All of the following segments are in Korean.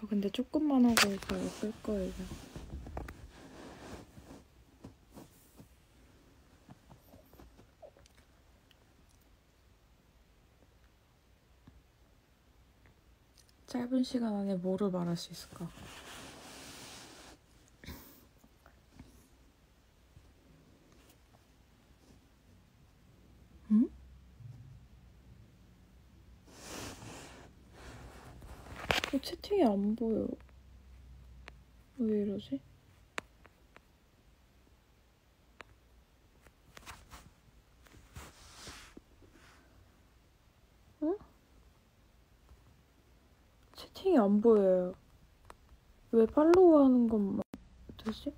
저 근데 조금만 하고 이거 끌 거예요. 짧은 시간 안에 뭐를 말할 수 있을까? 응? 어, 채팅이 안 보여. 왜 이러지? 응? 채팅이 안 보여요. 왜 팔로우 하는 것만 되지?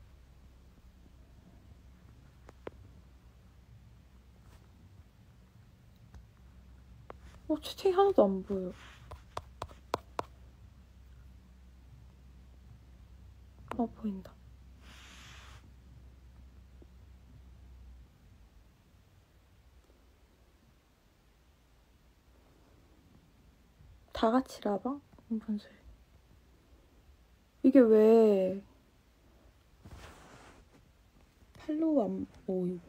어, 채팅이 하나도 안 보여. 어, 보인다. 다 같이 라방? 무슨 소리? 이게 왜 팔로우 안, 오, 이거.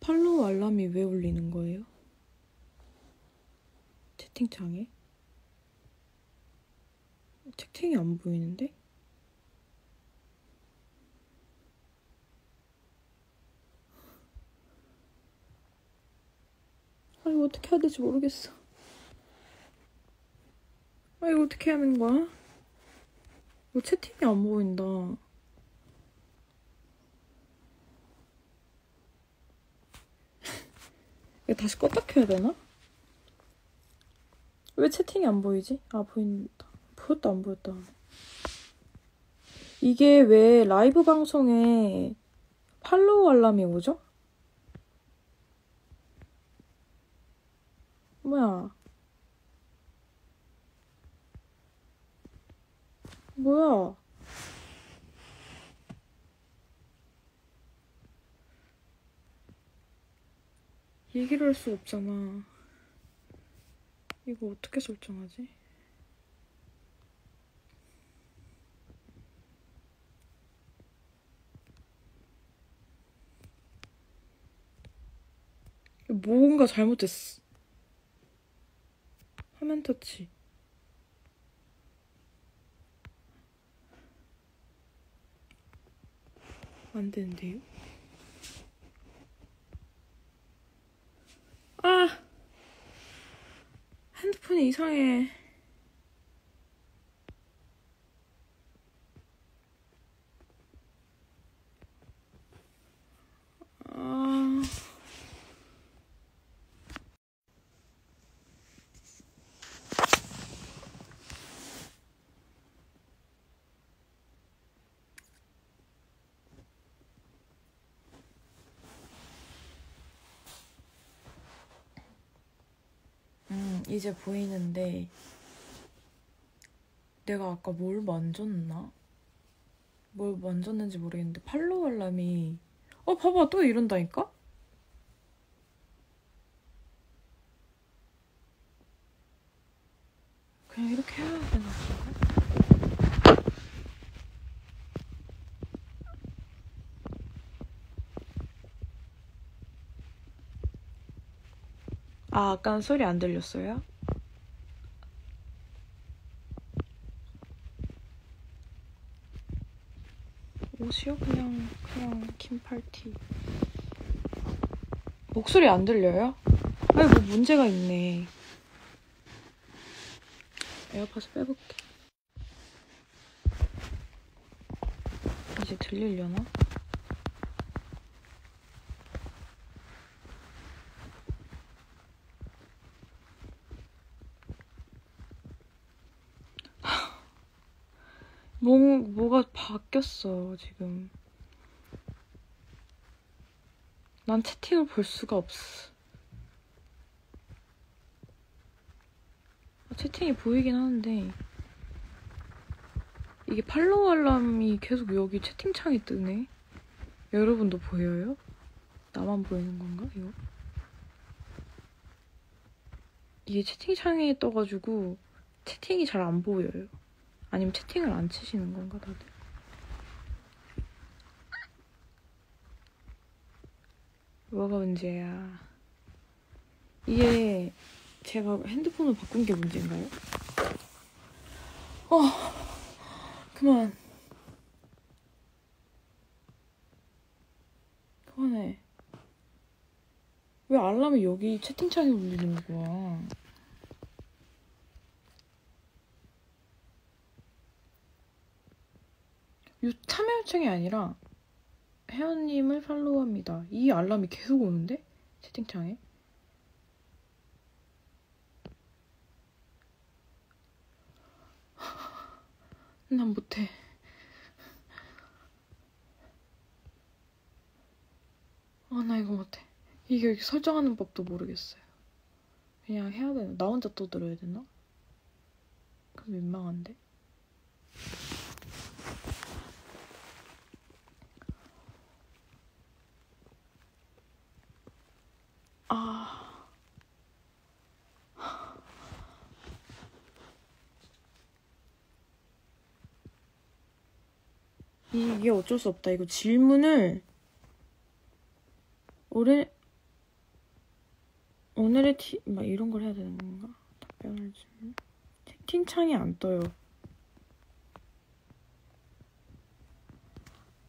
팔로우 알람이 왜 울리는 거예요? 채팅창에? 채팅이 안 보이는데? 아 이거 어떻게 해야 될지 모르겠어. 아 이거 어떻게 하는 거야? 이거 채팅이 안 보인다. 이거 다시 껐다 켜야 되나? 왜 채팅이 안 보이지? 아 보인다. 보였다 안 보였다. 이게 왜 라이브 방송에 팔로우 알람이 오죠? 뭐야? 뭐야? 얘기를 할 수 없잖아. 이거 어떻게 설정하지? 뭔가 잘못됐어. 화면 터치. 안 되는데요? 10분 이상의 이제 보이는데 내가 아까 뭘 만졌나? 뭘 만졌는지 모르겠는데 팔로우 알람이 어 봐봐 또 이런다니까? 그냥 이렇게 해야 되나 건가? 아 아까는 소리 안 들렸어요? 옷이요? 그냥 그냥 긴 팔티 목소리 안 들려요? 아니 뭐 문제가 있네 에어팟을 빼볼게 이제 들리려나? 뭐, 뭐가 바뀌었어, 지금. 난 채팅을 볼 수가 없어. 채팅이 보이긴 하는데, 이게 팔로우 알람이 계속 여기 채팅창에 뜨네. 여러분도 보여요? 나만 보이는 건가, 이거? 이게 채팅창에 떠가지고 채팅이 잘 안 보여요. 아니면 채팅을 안 치시는 건가 다들? 뭐가 문제야? 이게 제가 핸드폰을 바꾼 게 문제인가요? 어, 그만. 그만해. 왜 알람이 여기 채팅창에 울리는 거야? 요 참여 요청이 아니라 혜연님을 팔로우합니다. 이 알람이 계속 오는데? 채팅창에? 난 못해. 아, 나 이거 못해. 이게 설정하는 법도 모르겠어요. 그냥 해야 되나? 나 혼자 또 들어야 되나? 그럼 민망한데? 아. 이게 어쩔 수 없다. 이거 질문을 올해 오늘의 티, 막 이런 걸 해야 되는 건가? 답변을 질문. 채팅창이 안 떠요.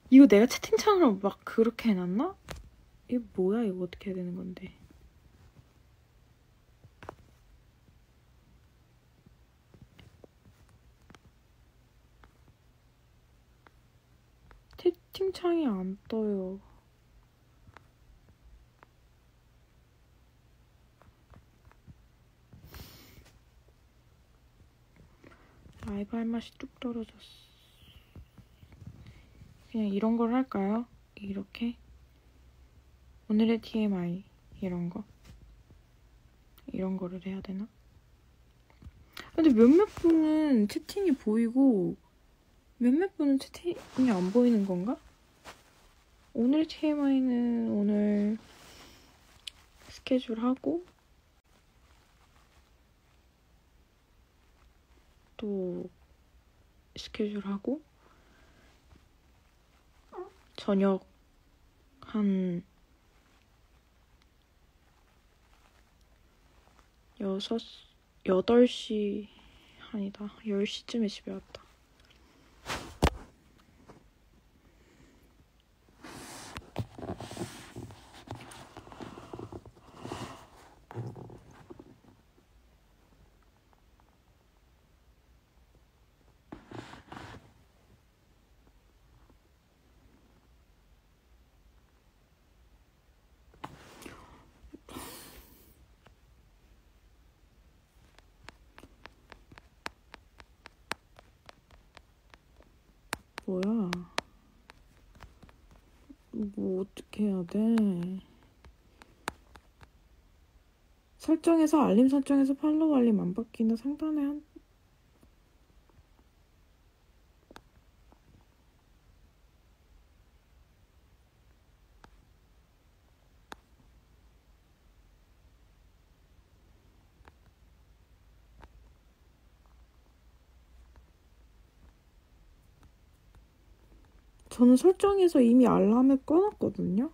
이거 내가 채팅창으로 막 그렇게 해놨나? 이게 뭐야? 이거 어떻게 해야 되는 건데? 채팅창이 안 떠요. 라이브 할 맛이 뚝 떨어졌어. 그냥 이런 걸 할까요? 이렇게? 오늘의 TMI 이런 거? 이런 거를 해야 되나? 근데 몇몇 분은 채팅이 보이고 몇몇 분은 채팅이 안 보이는 건가? 오늘 TMI는 오늘 스케줄 하고 또 스케줄 하고 저녁 한 여섯, 여덟 시 아니다. 열 시쯤에 집에 왔다. 뭐야? 뭐 어떻게 해야 돼? 설정에서 알림 설정에서 팔로우 알림 안 받기는 상단에 한 저는 설정에서 이미 알람을 꺼놨거든요.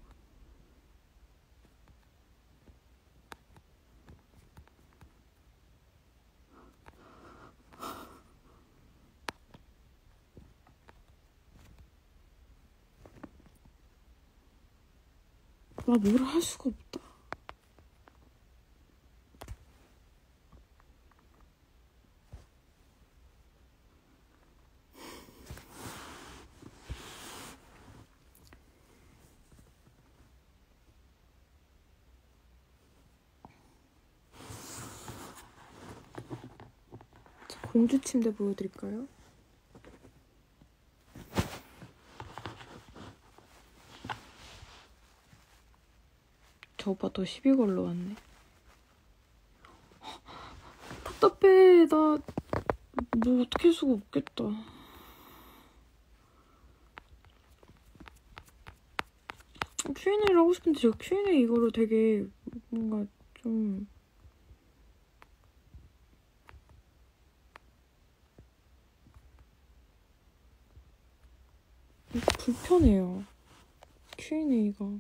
나뭘할 수가 없다. 공주 침대 보여드릴까요? 저 오빠 더 시비 걸러 왔네. 답답해. 나 뭐 어떻게 할 수가 없겠다. Q&A를 하고 싶은데 제가 Q&A 이거를 되게 뭔가 좀 불편해요. Q&A가.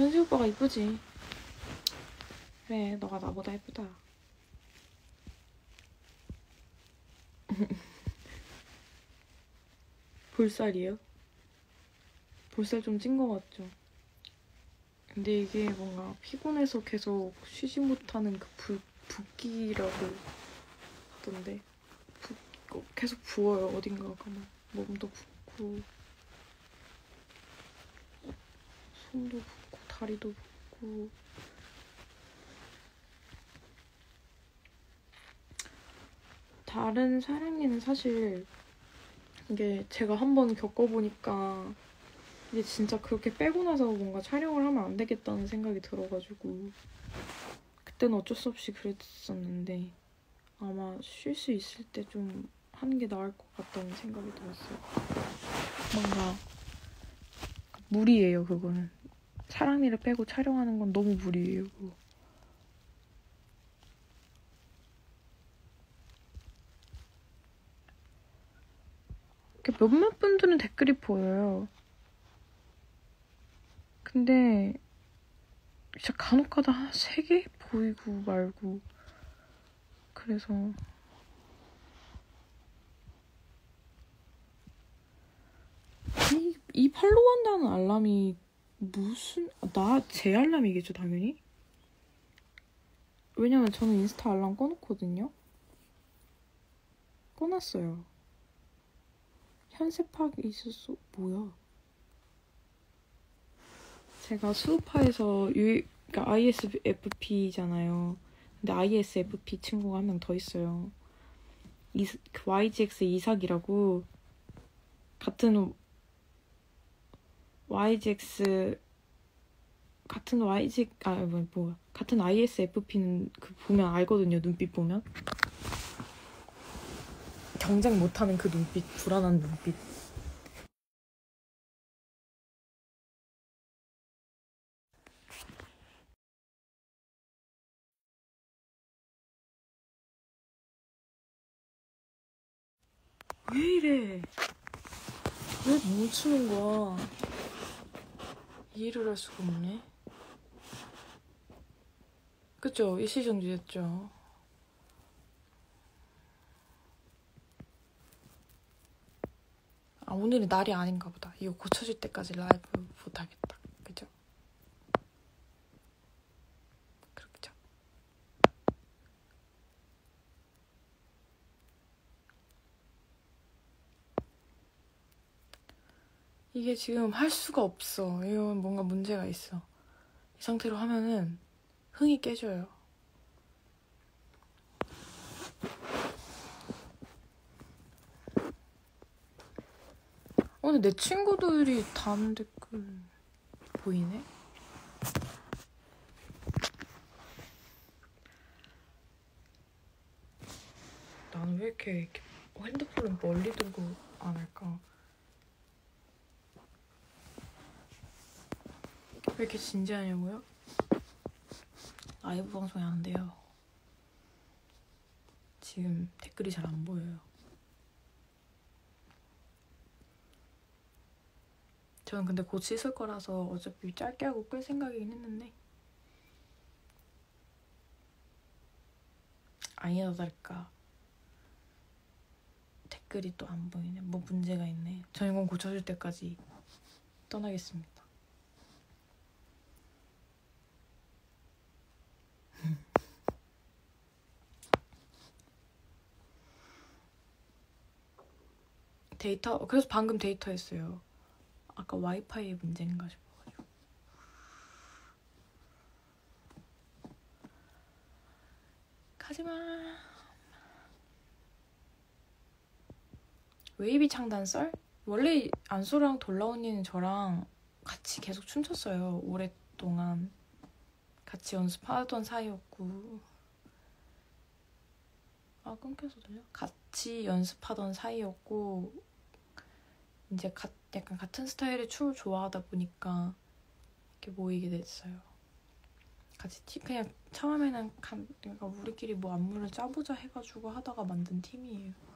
현지 오빠가 이쁘지. 그래, 너가 나보다 예쁘다. 볼살이에요? 볼살 좀 찐거 같죠? 근데 이게 뭔가 피곤해서 계속 쉬지 못하는 그 부, 붓기라고 하던데 부, 어, 계속 부어요 어딘가가 막 몸도 붓고 손도 붓고 다리도 붓고 다른 사랑니는 사실 이게 제가 한번 겪어보니까 이게 진짜 그렇게 빼고 나서 뭔가 촬영을 하면 안 되겠다는 생각이 들어가지고 그때는 어쩔 수 없이 그랬었는데 아마 쉴 수 있을 때 좀 하는 게 나을 것 같다는 생각이 들었어요. 뭔가 무리예요 그거는 사랑니를 빼고 촬영하는 건 너무 무리예요 그거. 몇몇 분들은 댓글이 보여요. 근데 진짜 간혹가다 한 세 개 보이고 말고 그래서 이, 이 팔로우 한다는 알람이 무슨 나 제 알람이겠죠 당연히? 왜냐면 저는 인스타 알람 꺼놓거든요? 꺼놨어요. 현세팍이 있었어. 뭐야? 제가 수우파에서 유, 그러니까 ISFP잖아요. 근데 ISFP 친구가 한 명 더 있어요. 이, 그 YGX 이삭이라고 같은 YGX 같은 YG 아뭐 뭐, 같은 ISFP는 그 보면 알거든요. 눈빛 보면 경쟁 못하는 그 눈빛 불안한 눈빛. 왜 이래? 왜 멈추는 거야? 이해를 할 수가 없네. 그쵸? 일시정지했죠. 아, 오늘은 날이 아닌가 보다. 이거 고쳐질 때까지 라이브 못하겠다. 그죠? 그렇죠. 이게 지금 할 수가 없어. 이건 뭔가 문제가 있어. 이 상태로 하면은 흥이 깨져요. 오늘 내 친구들이 단 댓글 보이네? 나는 왜 이렇게, 이렇게 핸드폰을 멀리 들고 안 할까? 왜 이렇게 진지하냐고요? 라이브 방송이 안 돼요. 지금 댓글이 잘 안 보여요. 저는 근데 곧 씻을 거라서 어차피 짧게 하고 끌 생각이긴 했는데 아니나 다를까 댓글이 또 안 보이네. 뭐 문제가 있네. 전 이건 고쳐질 때까지 떠나겠습니다. 데이터 그래서 방금 데이터 했어요. 아까 와이파이 문제인가 싶어가지고. 가지마. 웨이비 창단 썰? 원래 안쏘랑 돌라 언니는 저랑 같이 계속 춤췄어요. 오랫 오랫동안 같이 연습하던 사이였고 아 끊겨서 들려? 같이 연습하던 사이였고 이제 가, 약간 같은 스타일의 춤을 좋아하다 보니까 이렇게 모이게 됐어요. 같이 팀 그냥 처음에는 간, 그러니까 우리끼리 뭐 안무를 짜보자 해가지고 하다가 만든 팀이에요.